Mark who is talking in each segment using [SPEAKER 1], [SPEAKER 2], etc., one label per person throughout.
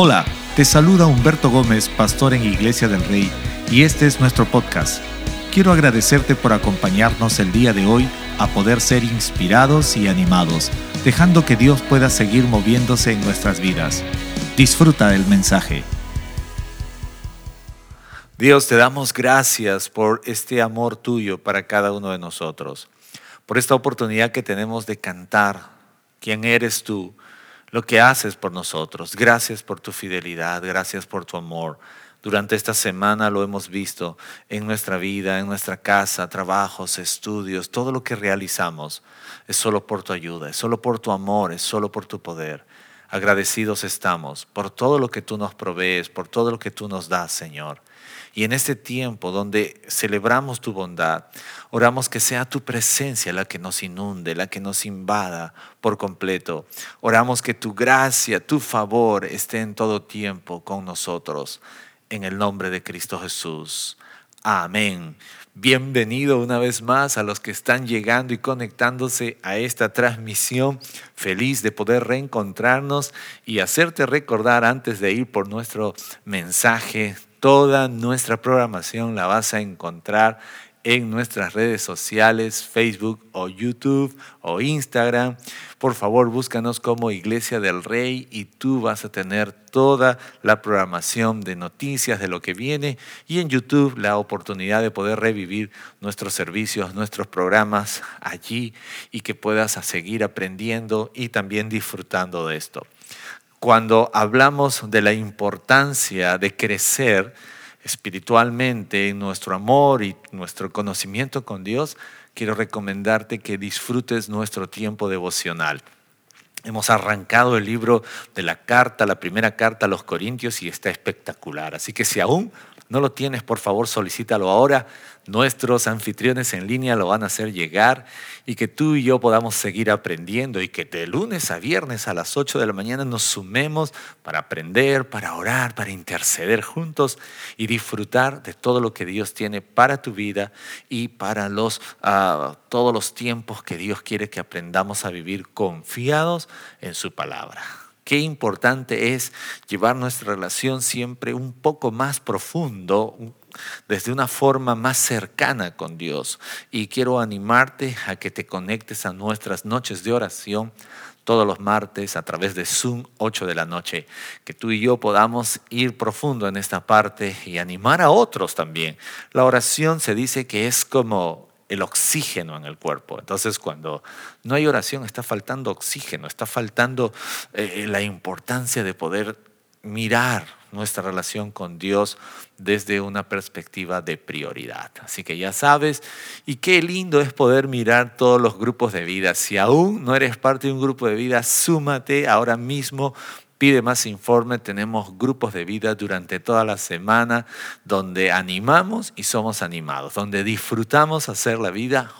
[SPEAKER 1] Hola, te saluda Humberto Gómez, pastor en Iglesia del Rey, y este es nuestro podcast. Quiero agradecerte por acompañarnos el día de hoy a poder ser inspirados y animados, dejando que Dios pueda seguir moviéndose en nuestras vidas. Disfruta del mensaje. Dios, te damos gracias por este amor tuyo para cada uno de nosotros, por esta oportunidad que tenemos de cantar quién eres tú, lo que haces por nosotros. Gracias por tu fidelidad, gracias por tu amor. Durante esta semana lo hemos visto en nuestra vida, en nuestra casa, trabajos, estudios, todo lo que realizamos es solo por tu ayuda, es solo por tu amor, es solo por tu poder. Agradecidos estamos por todo lo que tú nos provees, por todo lo que tú nos das, Señor. Y en este tiempo donde celebramos tu bondad, oramos que sea tu presencia la que nos inunde, la que nos invada por completo. Oramos que tu gracia, tu favor esté en todo tiempo con nosotros. En el nombre de Cristo Jesús. Amén. Bienvenido una vez más a los que están llegando y conectándose a esta transmisión. Feliz de poder reencontrarnos y hacerte recordar antes de ir por nuestro mensaje Toda nuestra programación la vas a encontrar en nuestras redes sociales, Facebook o YouTube o Instagram. Por favor, búscanos como Iglesia del Rey y tú vas a tener toda la programación de noticias de lo que viene y en YouTube la oportunidad de poder revivir nuestros servicios, nuestros programas allí y que puedas seguir aprendiendo y también disfrutando de esto cuando hablamos de la importancia de crecer espiritualmente en nuestro amor y nuestro conocimiento con Dios, quiero recomendarte que disfrutes nuestro tiempo devocional. Hemos arrancado el libro de la carta, la primera carta a los Corintios y está espectacular. Así que si aún no lo tienes, por favor solicítalo ahora. Nuestros anfitriones en línea lo van a hacer llegar y que tú y yo podamos seguir aprendiendo y que de lunes a viernes a las 8 de la mañana nos sumemos para aprender, para orar, para interceder juntos y disfrutar de todo lo que Dios tiene para tu vida y para los, ah, todos los tiempos que Dios quiere que aprendamos a vivir confiados en su palabra. Qué importante es llevar nuestra relación siempre un poco más profundo, desde una forma más cercana con Dios. Y quiero animarte a que te conectes a nuestras noches de oración todos los martes a través de Zoom 8 de la noche, que tú y yo podamos ir profundo en esta parte y animar a otros también. La oración se dice que es como el oxígeno en el cuerpo. Entonces, cuando no hay oración, está faltando oxígeno, está faltando eh, la importancia de poder mirar nuestra relación con Dios desde una perspectiva de prioridad. Así que ya sabes, y qué lindo es poder mirar todos los grupos de vida. Si aún no eres parte de un grupo de vida, súmate ahora mismo Pide más informe, tenemos grupos de vida durante toda la semana donde animamos y somos animados, donde disfrutamos hacer la vida.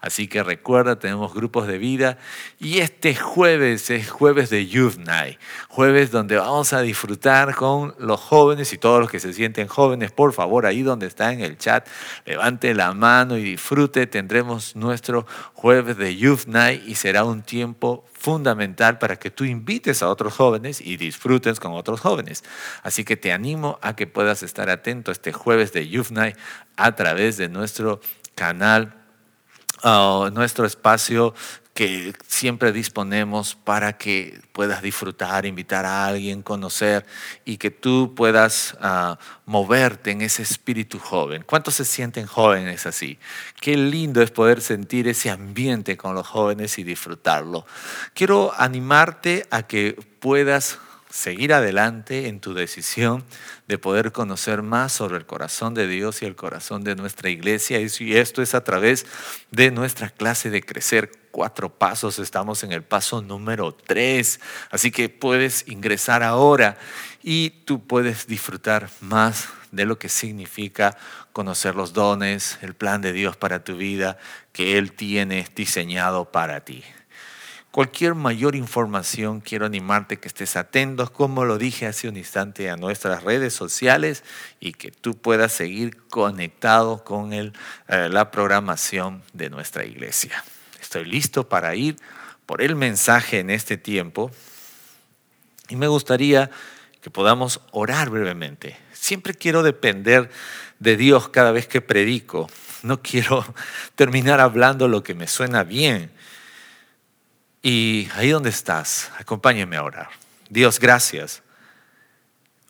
[SPEAKER 1] Así que recuerda, tenemos grupos de vida y este jueves es jueves de Youth Night, jueves donde vamos a disfrutar con los jóvenes y todos los que se sienten jóvenes, por favor, ahí donde está en el chat, levante la mano y disfrute. Tendremos nuestro jueves de Youth Night y será un tiempo fundamental para que tú invites a otros jóvenes y disfrutes con otros jóvenes. Así que te animo a que puedas estar atento este jueves de Youth Night a través de nuestro canal, nuestro espacio que siempre disponemos para que puedas disfrutar, invitar a alguien, conocer y que tú puedas uh, moverte en ese espíritu joven. ¿Cuántos se sienten jóvenes así? Qué lindo es poder sentir ese ambiente con los jóvenes y disfrutarlo. Quiero animarte a que puedas seguir adelante en tu decisión de poder conocer más sobre el corazón de Dios y el corazón de nuestra iglesia. Y esto es a través de nuestra clase de crecer cuatro pasos. Estamos en el paso número tres. Así que puedes ingresar ahora y tú puedes disfrutar más de lo que significa conocer los dones, el plan de Dios para tu vida que Él tiene diseñado para ti. Cualquier mayor información, quiero animarte que estés atentos, como lo dije hace un instante, a nuestras redes sociales y que tú puedas seguir conectado con eh, la programación de nuestra iglesia. Estoy listo para ir por el mensaje en este tiempo Y me gustaría que podamos orar brevemente. Siempre quiero depender de Dios cada vez que predico. No quiero terminar hablando lo que me suena bien. Y ahí donde estás, acompáñeme a orar. Dios, gracias.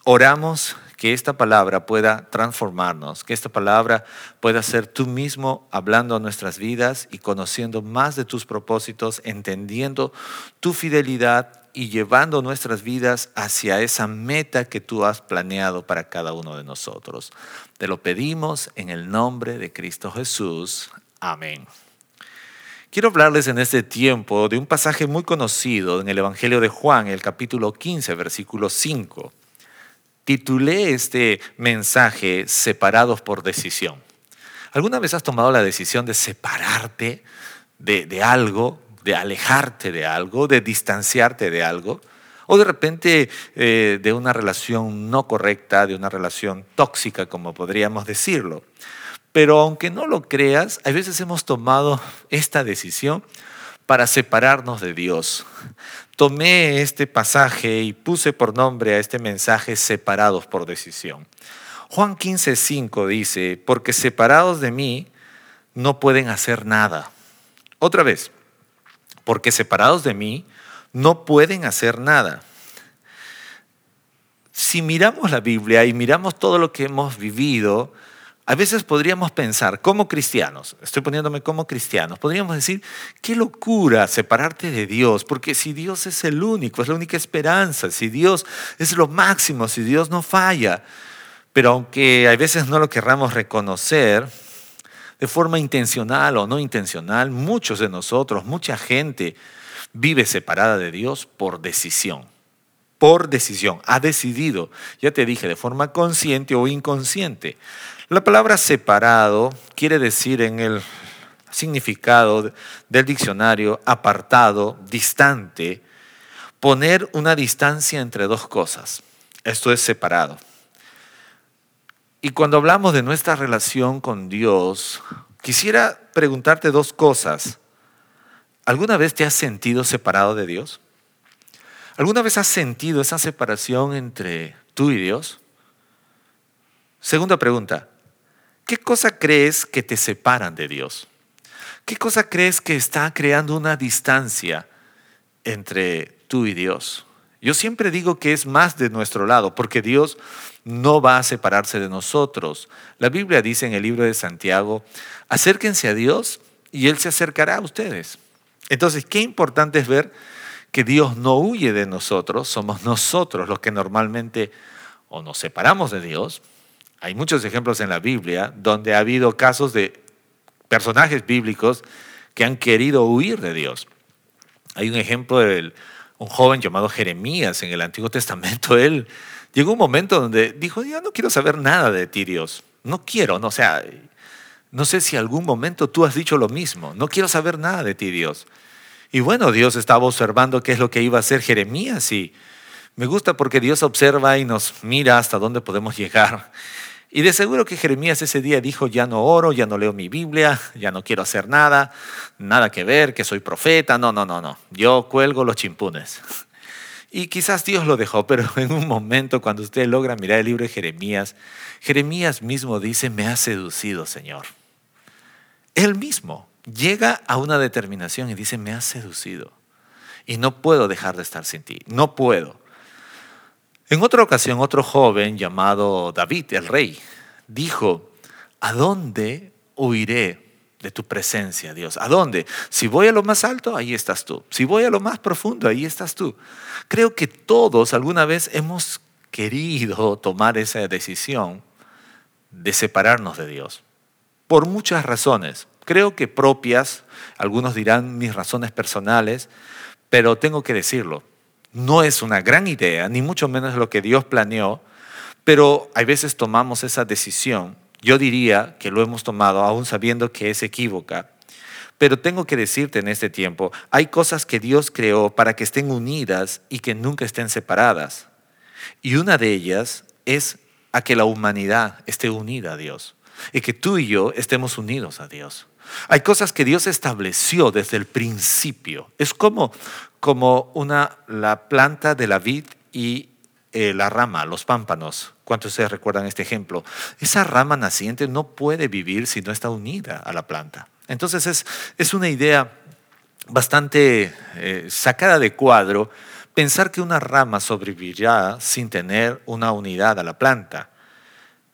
[SPEAKER 1] Oramos que esta palabra pueda transformarnos, que esta palabra pueda ser tú mismo hablando a nuestras vidas y conociendo más de tus propósitos, entendiendo tu fidelidad y llevando nuestras vidas hacia esa meta que tú has planeado para cada uno de nosotros. Te lo pedimos en el nombre de Cristo Jesús. Amén. Quiero hablarles en este tiempo de un pasaje muy conocido en el Evangelio de Juan, el capítulo 15, versículo 5. Titulé este mensaje Separados por decisión. ¿Alguna vez has tomado la decisión de separarte de, algo de alejarte de algo, de distanciarte de algo, o de repente eh, de una relación no correcta, de una relación tóxica, como podríamos decirlo. Pero aunque no lo creas, a veces hemos tomado esta decisión para separarnos de Dios. Tomé este pasaje y puse por nombre a este mensaje separados por decisión. Juan 15:5 dice, porque separados de mí no pueden hacer nada. Otra vez, porque separados de mí no pueden hacer nada. Si miramos la Biblia y miramos todo lo que hemos vivido, a veces podríamos pensar, como cristianos, estoy poniéndome como cristianos, podríamos decir, qué locura separarte de Dios, porque si Dios es el único, es la única esperanza, si Dios es lo máximo, si Dios no falla, pero aunque a veces no lo querramos reconocer, de forma intencional o no intencional, muchos de nosotros, mucha gente vive separada de Dios por decisión. Por decisión. Ha decidido, ya te dije, de forma consciente o inconsciente. La palabra separado quiere decir en el significado del diccionario apartado, distante, poner una distancia entre dos cosas. Esto es separado. Y cuando hablamos de nuestra relación con Dios, quisiera preguntarte dos cosas. ¿Alguna vez te has sentido separado de Dios? ¿Alguna vez has sentido esa separación entre tú y Dios? Segunda pregunta, ¿qué cosa crees que te separan de Dios? ¿Qué cosa crees que está creando una distancia entre tú y Dios? Yo siempre digo que es más de nuestro lado, porque Dios no va a separarse de nosotros. La Biblia dice en el libro de Santiago, acérquense a Dios y Él se acercará a ustedes. Entonces, qué importante es ver que Dios no huye de nosotros, somos nosotros los que normalmente o nos separamos de Dios. Hay muchos ejemplos en la Biblia donde ha habido casos de personajes bíblicos que han querido huir de Dios. Hay un ejemplo de un joven llamado Jeremías en el Antiguo Testamento. Él llegó un momento donde dijo, ya no quiero saber nada de ti, Dios. No quiero, no, o no sé si algún momento tú has dicho lo mismo. No quiero saber nada de ti, Dios. Y bueno, Dios estaba observando qué es lo que iba a hacer Jeremías y me gusta porque Dios observa y nos mira hasta dónde podemos llegar. Y de seguro que Jeremías ese día dijo, ya no oro, ya no leo mi Biblia, ya no quiero hacer nada, nada que ver, que soy profeta, no, no, no, no, yo cuelgo los chimpunes. Y quizás Dios lo dejó, pero en un momento cuando usted logra mirar el libro de Jeremías, Jeremías mismo dice, me ha seducido, Señor. Él mismo llega a una determinación y dice, me ha seducido. Y no puedo dejar de estar sin ti, no puedo. En otra ocasión, otro joven llamado David, el rey, dijo, ¿a dónde huiré de tu presencia, Dios. ¿A dónde? Si voy a lo más alto, ahí estás tú. Si voy a lo más profundo, ahí estás tú. Creo que todos alguna vez hemos querido tomar esa decisión de separarnos de Dios. Por muchas razones. Creo que propias, algunos dirán mis razones personales, pero tengo que decirlo. No es una gran idea, ni mucho menos lo que Dios planeó, pero hay veces tomamos esa decisión yo diría que lo hemos tomado aún sabiendo que es equívoca. Pero tengo que decirte en este tiempo, hay cosas que Dios creó para que estén unidas y que nunca estén separadas. Y una de ellas es a que la humanidad esté unida a Dios y que tú y yo estemos unidos a Dios. Hay cosas que Dios estableció desde el principio. Es como, como una, la planta de la vid y eh, la rama, los pámpanos. ¿Cuántos de ustedes recuerdan este ejemplo? Esa rama naciente no puede vivir si no está unida a la planta. Entonces es, es una idea bastante eh, sacada de cuadro pensar que una rama sobrevivirá sin tener una unidad a la planta.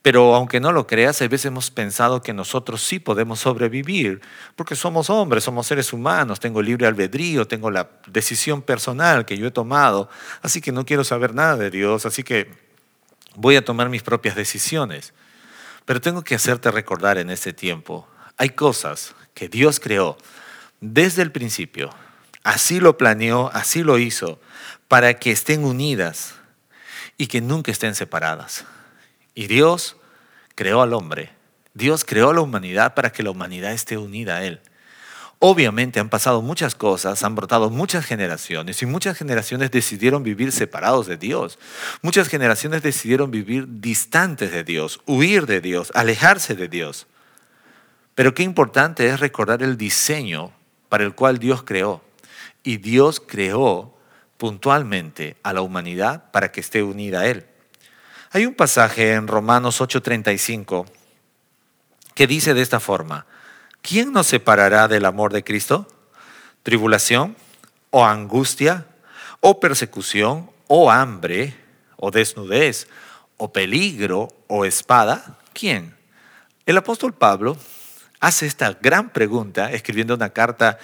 [SPEAKER 1] Pero aunque no lo creas, a veces hemos pensado que nosotros sí podemos sobrevivir, porque somos hombres, somos seres humanos, tengo libre albedrío, tengo la decisión personal que yo he tomado, así que no quiero saber nada de Dios, así que voy a tomar mis propias decisiones. Pero tengo que hacerte recordar en este tiempo, hay cosas que Dios creó desde el principio, así lo planeó, así lo hizo, para que estén unidas y que nunca estén separadas. Y Dios creó al hombre. Dios creó a la humanidad para que la humanidad esté unida a Él. Obviamente han pasado muchas cosas, han brotado muchas generaciones y muchas generaciones decidieron vivir separados de Dios. Muchas generaciones decidieron vivir distantes de Dios, huir de Dios, alejarse de Dios. Pero qué importante es recordar el diseño para el cual Dios creó. Y Dios creó puntualmente a la humanidad para que esté unida a Él. Hay un pasaje en Romanos 8:35 que dice de esta forma, ¿quién nos separará del amor de Cristo? ¿Tribulación o angustia o persecución o hambre o desnudez o peligro o espada? ¿Quién? El apóstol Pablo hace esta gran pregunta escribiendo una carta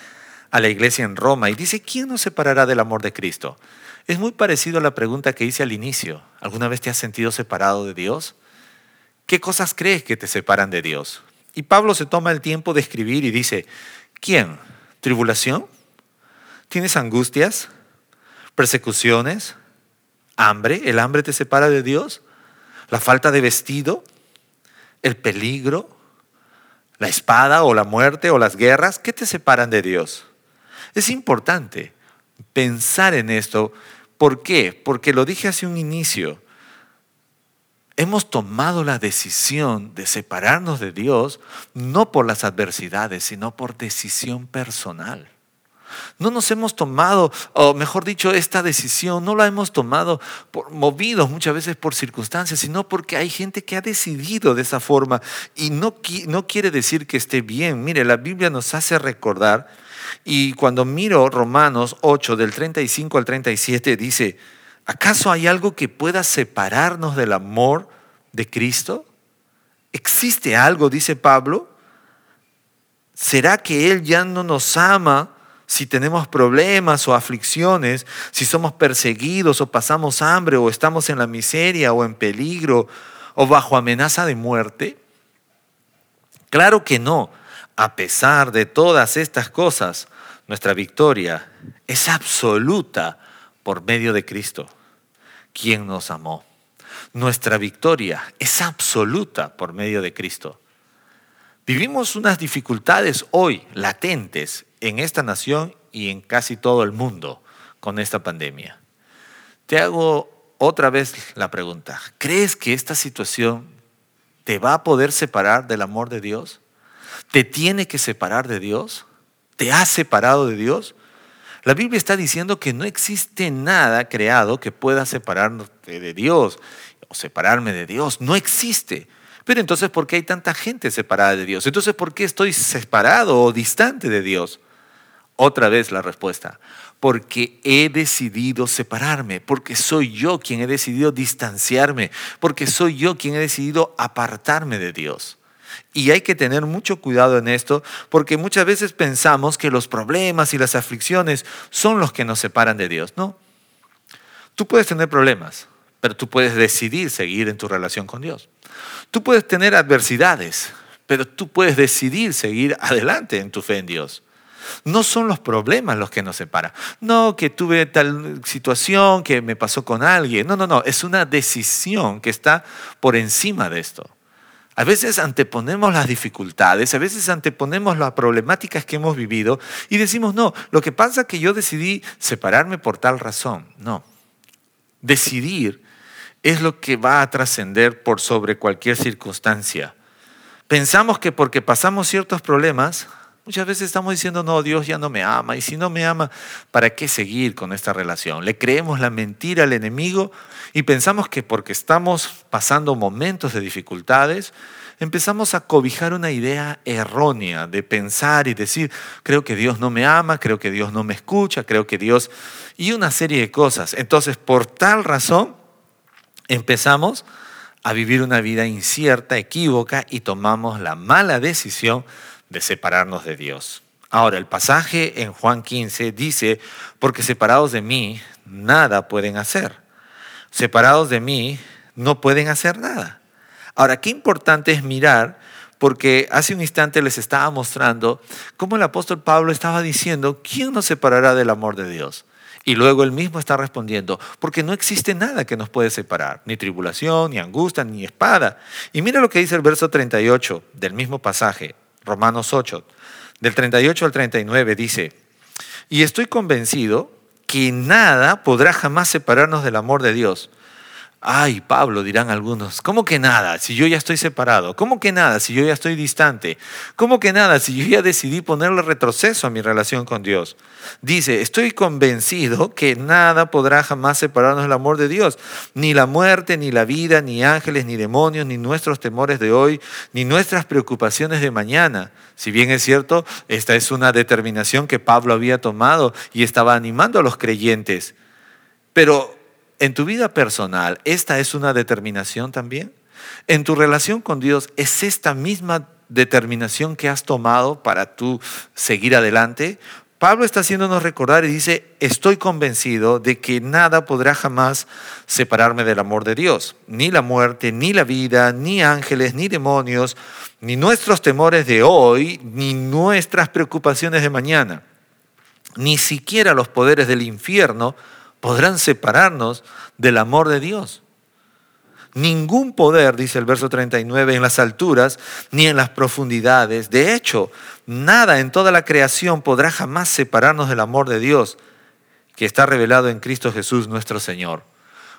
[SPEAKER 1] a la iglesia en Roma y dice, ¿quién nos separará del amor de Cristo? Es muy parecido a la pregunta que hice al inicio. ¿Alguna vez te has sentido separado de Dios? ¿Qué cosas crees que te separan de Dios? Y Pablo se toma el tiempo de escribir y dice, ¿quién? ¿Tribulación? ¿Tienes angustias? ¿Persecuciones? ¿Hambre? ¿El hambre te separa de Dios? ¿La falta de vestido? ¿El peligro? ¿La espada o la muerte o las guerras? ¿Qué te separan de Dios? Es importante pensar en esto ¿Por qué? Porque lo dije hace un inicio. Hemos tomado la decisión de separarnos de Dios no por las adversidades, sino por decisión personal. No nos hemos tomado, o mejor dicho, esta decisión no la hemos tomado por, movidos muchas veces por circunstancias, sino porque hay gente que ha decidido de esa forma y no, no quiere decir que esté bien. Mire, la Biblia nos hace recordar y cuando miro Romanos 8 del 35 al 37 dice, ¿acaso hay algo que pueda separarnos del amor de Cristo? ¿Existe algo, dice Pablo? ¿Será que Él ya no nos ama si tenemos problemas o aflicciones, si somos perseguidos o pasamos hambre o estamos en la miseria o en peligro o bajo amenaza de muerte? Claro que no. A pesar de todas estas cosas, nuestra victoria es absoluta por medio de Cristo, quien nos amó. Nuestra victoria es absoluta por medio de Cristo. Vivimos unas dificultades hoy latentes en esta nación y en casi todo el mundo con esta pandemia. Te hago otra vez la pregunta, ¿crees que esta situación te va a poder separar del amor de Dios? te tiene que separar de Dios? ¿Te has separado de Dios? La Biblia está diciendo que no existe nada creado que pueda separarte de Dios o separarme de Dios. No existe. Pero entonces, ¿por qué hay tanta gente separada de Dios? Entonces, ¿por qué estoy separado o distante de Dios? Otra vez la respuesta. Porque he decidido separarme, porque soy yo quien he decidido distanciarme, porque soy yo quien he decidido apartarme de Dios. Y hay que tener mucho cuidado en esto porque muchas veces pensamos que los problemas y las aflicciones son los que nos separan de Dios. No. Tú puedes tener problemas, pero tú puedes decidir seguir en tu relación con Dios. Tú puedes tener adversidades, pero tú puedes decidir seguir adelante en tu fe en Dios. No son los problemas los que nos separan. No, que tuve tal situación, que me pasó con alguien. No, no, no. Es una decisión que está por encima de esto. A veces anteponemos las dificultades, a veces anteponemos las problemáticas que hemos vivido y decimos, no, lo que pasa es que yo decidí separarme por tal razón. No. Decidir es lo que va a trascender por sobre cualquier circunstancia. Pensamos que porque pasamos ciertos problemas, Muchas veces estamos diciendo, no, Dios ya no me ama. Y si no me ama, ¿para qué seguir con esta relación? Le creemos la mentira al enemigo y pensamos que porque estamos pasando momentos de dificultades, empezamos a cobijar una idea errónea de pensar y decir, creo que Dios no me ama, creo que Dios no me escucha, creo que Dios... y una serie de cosas. Entonces, por tal razón, empezamos a vivir una vida incierta, equívoca y tomamos la mala decisión de separarnos de Dios. Ahora, el pasaje en Juan 15 dice, porque separados de mí, nada pueden hacer. Separados de mí, no pueden hacer nada. Ahora, qué importante es mirar, porque hace un instante les estaba mostrando cómo el apóstol Pablo estaba diciendo, ¿quién nos separará del amor de Dios? Y luego él mismo está respondiendo, porque no existe nada que nos puede separar, ni tribulación, ni angustia, ni espada. Y mira lo que dice el verso 38 del mismo pasaje, Romanos 8, del 38 al 39, dice, y estoy convencido que nada podrá jamás separarnos del amor de Dios Ay, Pablo, dirán algunos, ¿cómo que nada si yo ya estoy separado? ¿Cómo que nada si yo ya estoy distante? ¿Cómo que nada si yo ya decidí ponerle retroceso a mi relación con Dios? Dice, estoy convencido que nada podrá jamás separarnos del amor de Dios, ni la muerte, ni la vida, ni ángeles, ni demonios, ni nuestros temores de hoy, ni nuestras preocupaciones de mañana. Si bien es cierto, esta es una determinación que Pablo había tomado y estaba animando a los creyentes. Pero en tu vida personal, ¿esta es una determinación también? En tu relación con Dios, ¿es esta misma determinación que has tomado para tú seguir adelante? Pablo está haciéndonos recordar y dice, estoy convencido de que nada podrá jamás separarme del amor de Dios, ni la muerte, ni la vida, ni ángeles, ni demonios, ni nuestros temores de hoy, ni nuestras preocupaciones de mañana, ni siquiera los poderes del infierno podrán separarnos del amor de Dios. Ningún poder, dice el verso 39, en las alturas ni en las profundidades. De hecho, nada en toda la creación podrá jamás separarnos del amor de Dios que está revelado en Cristo Jesús nuestro Señor.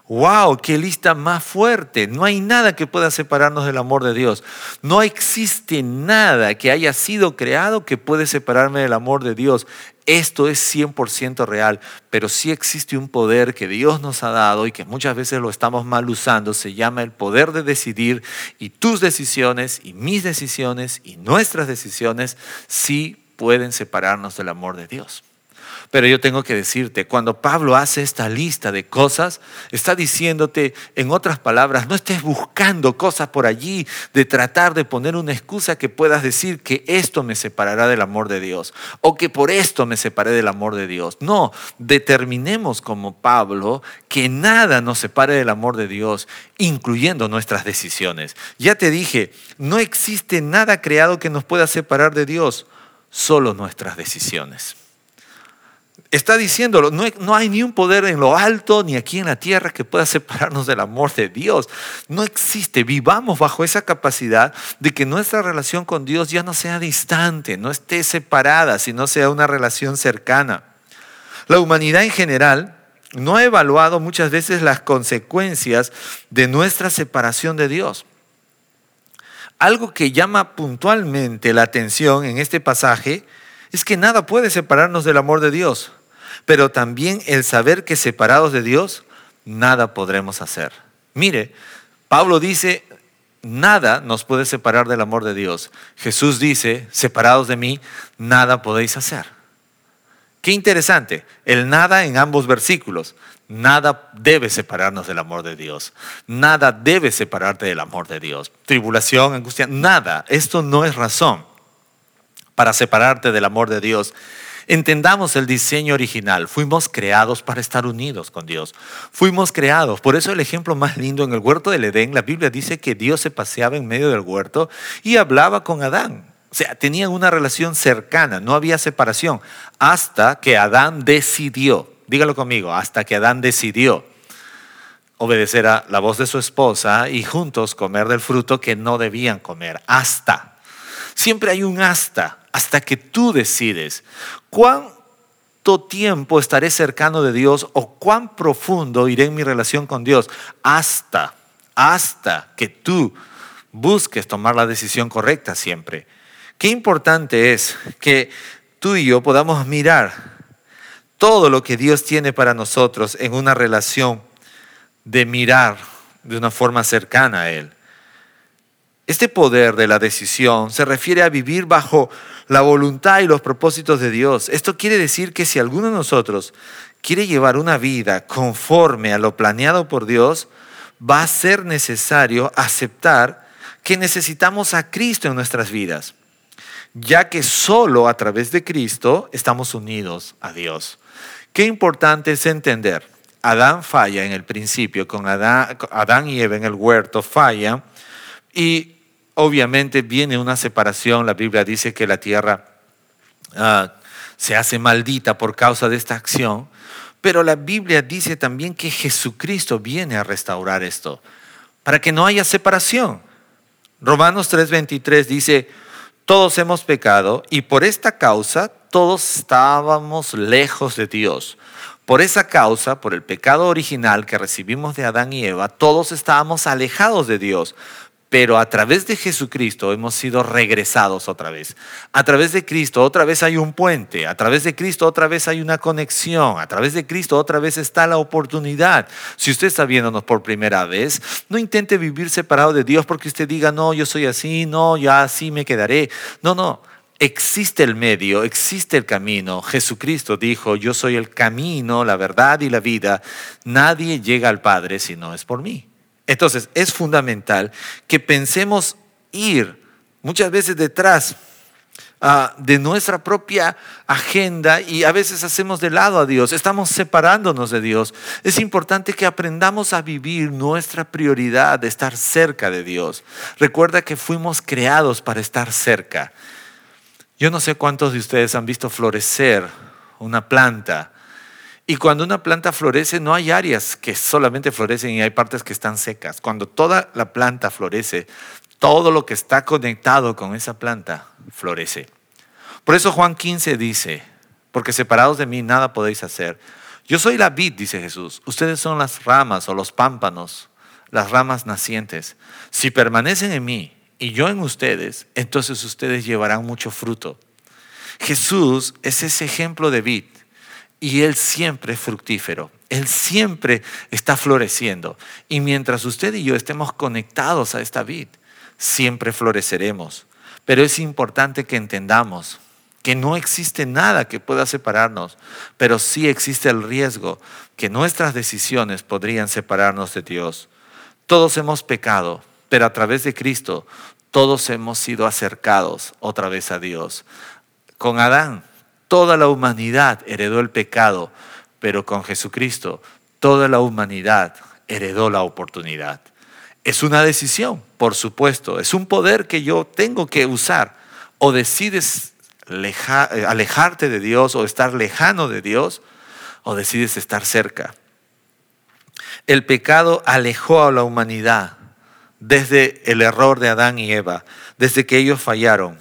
[SPEAKER 1] ¡Wow! ¡Qué lista más fuerte! No hay nada que pueda separarnos del amor de Dios. No existe nada que haya sido creado que puede separarme del amor de Dios. Esto es 100% real, pero sí existe un poder que Dios nos ha dado y que muchas veces lo estamos mal usando. Se llama el poder de decidir y tus decisiones y mis decisiones y nuestras decisiones sí pueden separarnos del amor de Dios. Pero yo tengo que decirte, cuando Pablo hace esta lista de cosas, está diciéndote, en otras palabras, no estés buscando cosas por allí de tratar de poner una excusa que puedas decir que esto me separará del amor de Dios o que por esto me separé del amor de Dios. No, determinemos como Pablo que nada nos separe del amor de Dios, incluyendo nuestras decisiones. Ya te dije, no existe nada creado que nos pueda separar de Dios, solo nuestras decisiones está diciéndolo, no hay, no hay, ni un poder en lo alto ni aquí en la tierra que pueda separarnos del amor de Dios. No existe. Vivamos bajo esa capacidad de que nuestra relación con Dios ya no sea distante, no esté separada, sino sea una relación cercana. La humanidad en general no ha evaluado muchas veces las consecuencias de nuestra separación de Dios. Algo que llama puntualmente la atención en este pasaje es que nada puede separarnos del amor de Dios pero también el saber que separados de Dios, nada podremos hacer. Mire, Pablo dice, nada nos puede separar del amor de Dios. Jesús dice, separados de mí, nada podéis hacer. Qué interesante, el nada en ambos versículos. Nada debe separarnos del amor de Dios. Nada debe separarte del amor de Dios. Tribulación, angustia, nada. Esto no es razón para separarte del amor de Dios. Entendamos el diseño original. Fuimos creados para estar unidos con Dios. Fuimos creados. Por eso el ejemplo más lindo en el huerto del Edén, la Biblia dice que Dios se paseaba en medio del huerto y hablaba con Adán. O sea, tenían una relación cercana, no había separación, hasta que Adán decidió, dígalo conmigo, hasta que Adán decidió obedecer a la voz de su esposa y juntos comer del fruto que no debían comer, hasta. Siempre hay un hasta hasta que tú decides cuánto tiempo estaré cercano de Dios o cuán profundo iré en mi relación con Dios hasta, hasta que tú busques tomar la decisión correcta siempre. Qué importante es que tú y yo podamos mirar todo lo que Dios tiene para nosotros en una relación de mirar de una forma cercana a Él. Este poder de la decisión se refiere a vivir bajo la voluntad y los propósitos de Dios. Esto quiere decir que si alguno de nosotros quiere llevar una vida conforme a lo planeado por Dios, va a ser necesario aceptar que necesitamos a Cristo en nuestras vidas, ya que solo a través de Cristo estamos unidos a Dios. Qué importante es entender. Adán falla en el principio, con Adán, y Eva en el huerto falla y obviamente viene una separación. La Biblia dice que la tierra ah, se hace maldita por causa de esta acción. Pero la Biblia dice también que Jesucristo viene a restaurar esto, para que no haya separación. Romanos 3:23 dice, todos hemos pecado y por esta causa todos estábamos lejos de Dios. Por esa causa, por el pecado original que recibimos de Adán y Eva, todos estábamos alejados de Dios. Pero a través de Jesucristo hemos sido regresados otra vez. A través de Cristo otra vez hay un puente. A través de Cristo otra vez hay una conexión. A través de Cristo otra vez está la oportunidad. Si usted está viéndonos por primera vez, no intente vivir separado de Dios porque usted diga, no, yo soy así, no, ya así me quedaré. No, no. Existe el medio, existe el camino. Jesucristo dijo, yo soy el camino, la verdad y la vida. Nadie llega al Padre si no es por mí. Entonces, es fundamental que pensemos ir muchas veces detrás ah, de nuestra propia agenda y a veces hacemos de lado a Dios, estamos separándonos de Dios. Es importante que aprendamos a vivir nuestra prioridad de estar cerca de Dios. Recuerda que fuimos creados para estar cerca. Yo no sé cuántos de ustedes han visto florecer una planta y cuando una planta florece, no hay áreas que solamente florecen y hay partes que están secas. Cuando toda la planta florece, todo lo que está conectado con esa planta florece. Por eso Juan 15 dice, porque separados de mí nada podéis hacer. Yo soy la vid, dice Jesús. Ustedes son las ramas o los pámpanos, las ramas nacientes. Si permanecen en mí y yo en ustedes, entonces ustedes llevarán mucho fruto. Jesús es ese ejemplo de vid y Él siempre es fructífero. Él siempre está floreciendo. Y mientras usted y yo estemos conectados a esta vid, siempre floreceremos. Pero es importante que entendamos que no existe nada que pueda separarnos, pero sí existe el riesgo que nuestras decisiones podrían separarnos de Dios. Todos hemos pecado, pero a través de Cristo todos hemos sido acercados otra vez a Dios. Con Adán Toda la humanidad heredó el pecado, pero con Jesucristo toda la humanidad heredó la oportunidad. Es una decisión, por supuesto, es un poder que yo tengo que usar. O decides eh, alejarte de Dios o estar lejano de Dios, o decides estar cerca. El pecado alejó a la humanidad desde el error de Adán y Eva, desde que ellos fallaron.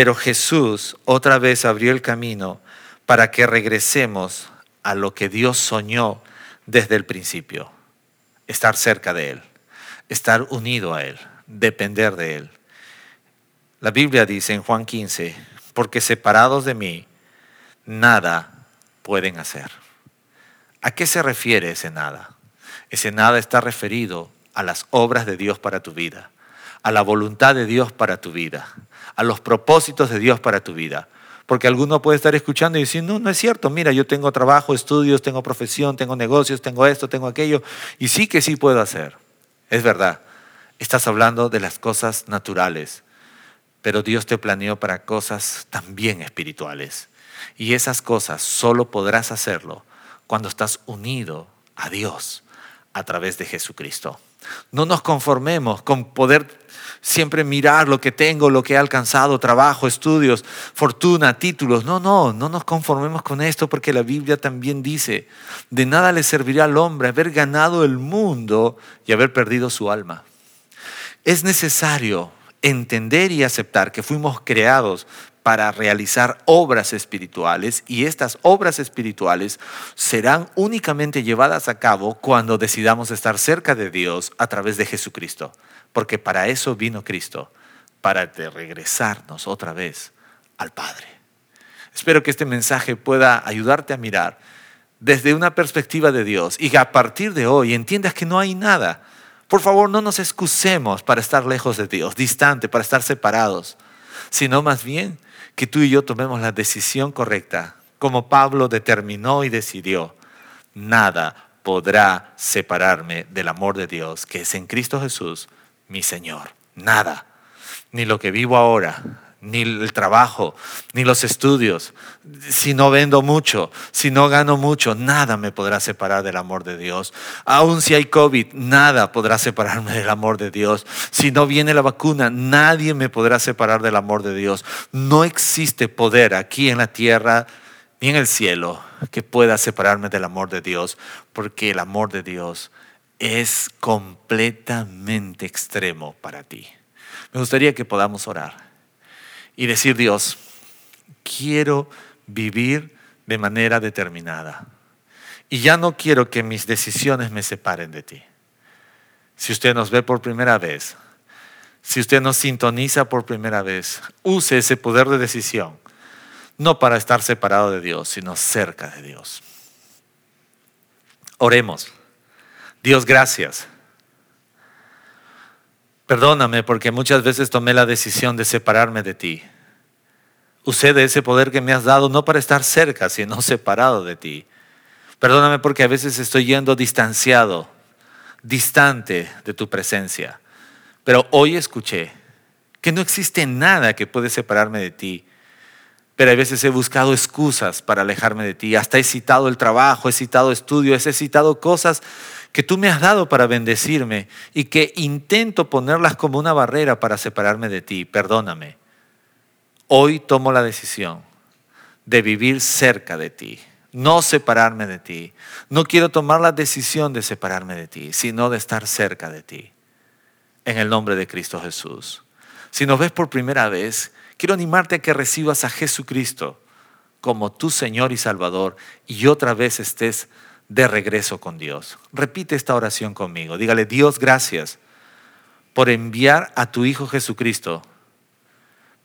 [SPEAKER 1] Pero Jesús otra vez abrió el camino para que regresemos a lo que Dios soñó desde el principio, estar cerca de Él, estar unido a Él, depender de Él. La Biblia dice en Juan 15, porque separados de mí, nada pueden hacer. ¿A qué se refiere ese nada? Ese nada está referido a las obras de Dios para tu vida, a la voluntad de Dios para tu vida a los propósitos de Dios para tu vida. Porque alguno puede estar escuchando y decir, no, no es cierto, mira, yo tengo trabajo, estudios, tengo profesión, tengo negocios, tengo esto, tengo aquello, y sí que sí puedo hacer. Es verdad, estás hablando de las cosas naturales, pero Dios te planeó para cosas también espirituales. Y esas cosas solo podrás hacerlo cuando estás unido a Dios a través de Jesucristo. No nos conformemos con poder siempre mirar lo que tengo, lo que he alcanzado, trabajo, estudios, fortuna, títulos. No, no, no nos conformemos con esto porque la Biblia también dice, de nada le servirá al hombre haber ganado el mundo y haber perdido su alma. Es necesario entender y aceptar que fuimos creados para realizar obras espirituales y estas obras espirituales serán únicamente llevadas a cabo cuando decidamos estar cerca de Dios a través de Jesucristo, porque para eso vino Cristo, para regresarnos otra vez al Padre. Espero que este mensaje pueda ayudarte a mirar desde una perspectiva de Dios y que a partir de hoy entiendas que no hay nada. Por favor, no nos excusemos para estar lejos de Dios, distante, para estar separados, sino más bien que tú y yo tomemos la decisión correcta, como Pablo determinó y decidió. Nada podrá separarme del amor de Dios que es en Cristo Jesús, mi Señor. Nada. Ni lo que vivo ahora, ni el trabajo, ni los estudios. Si no vendo mucho, si no gano mucho, nada me podrá separar del amor de Dios. Aun si hay COVID, nada podrá separarme del amor de Dios. Si no viene la vacuna, nadie me podrá separar del amor de Dios. No existe poder aquí en la tierra ni en el cielo que pueda separarme del amor de Dios, porque el amor de Dios es completamente extremo para ti. Me gustaría que podamos orar y decir, Dios, quiero vivir de manera determinada. Y ya no quiero que mis decisiones me separen de ti. Si usted nos ve por primera vez, si usted nos sintoniza por primera vez, use ese poder de decisión no para estar separado de Dios, sino cerca de Dios. Oremos. Dios, gracias. Perdóname porque muchas veces tomé la decisión de separarme de ti. Usé de ese poder que me has dado no para estar cerca, sino separado de ti. Perdóname porque a veces estoy yendo distanciado, distante de tu presencia. Pero hoy escuché que no existe nada que puede separarme de ti pero a veces he buscado excusas para alejarme de ti. Hasta he citado el trabajo, he citado estudios, he citado cosas que tú me has dado para bendecirme y que intento ponerlas como una barrera para separarme de ti. Perdóname. Hoy tomo la decisión de vivir cerca de ti, no separarme de ti. No quiero tomar la decisión de separarme de ti, sino de estar cerca de ti. En el nombre de Cristo Jesús. Si nos ves por primera vez, quiero animarte a que recibas a Jesucristo como tu Señor y Salvador y otra vez estés de regreso con Dios. Repite esta oración conmigo. Dígale, Dios, gracias por enviar a tu Hijo Jesucristo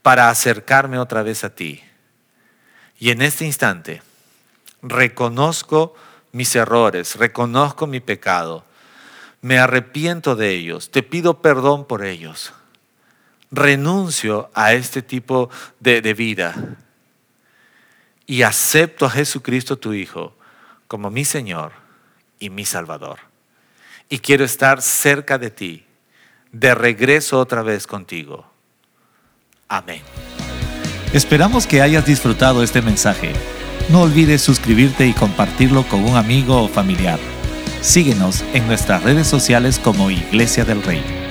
[SPEAKER 1] para acercarme otra vez a ti. Y en este instante reconozco mis errores, reconozco mi pecado, me arrepiento de ellos, te pido perdón por ellos renuncio a este tipo de, vida y acepto a Jesucristo tu Hijo como mi Señor y mi Salvador. Y quiero estar cerca de ti, de regreso otra vez contigo. Amén.
[SPEAKER 2] Esperamos que hayas disfrutado este mensaje. No olvides suscribirte y compartirlo con un amigo o familiar. Síguenos en nuestras redes sociales como Iglesia del Rey.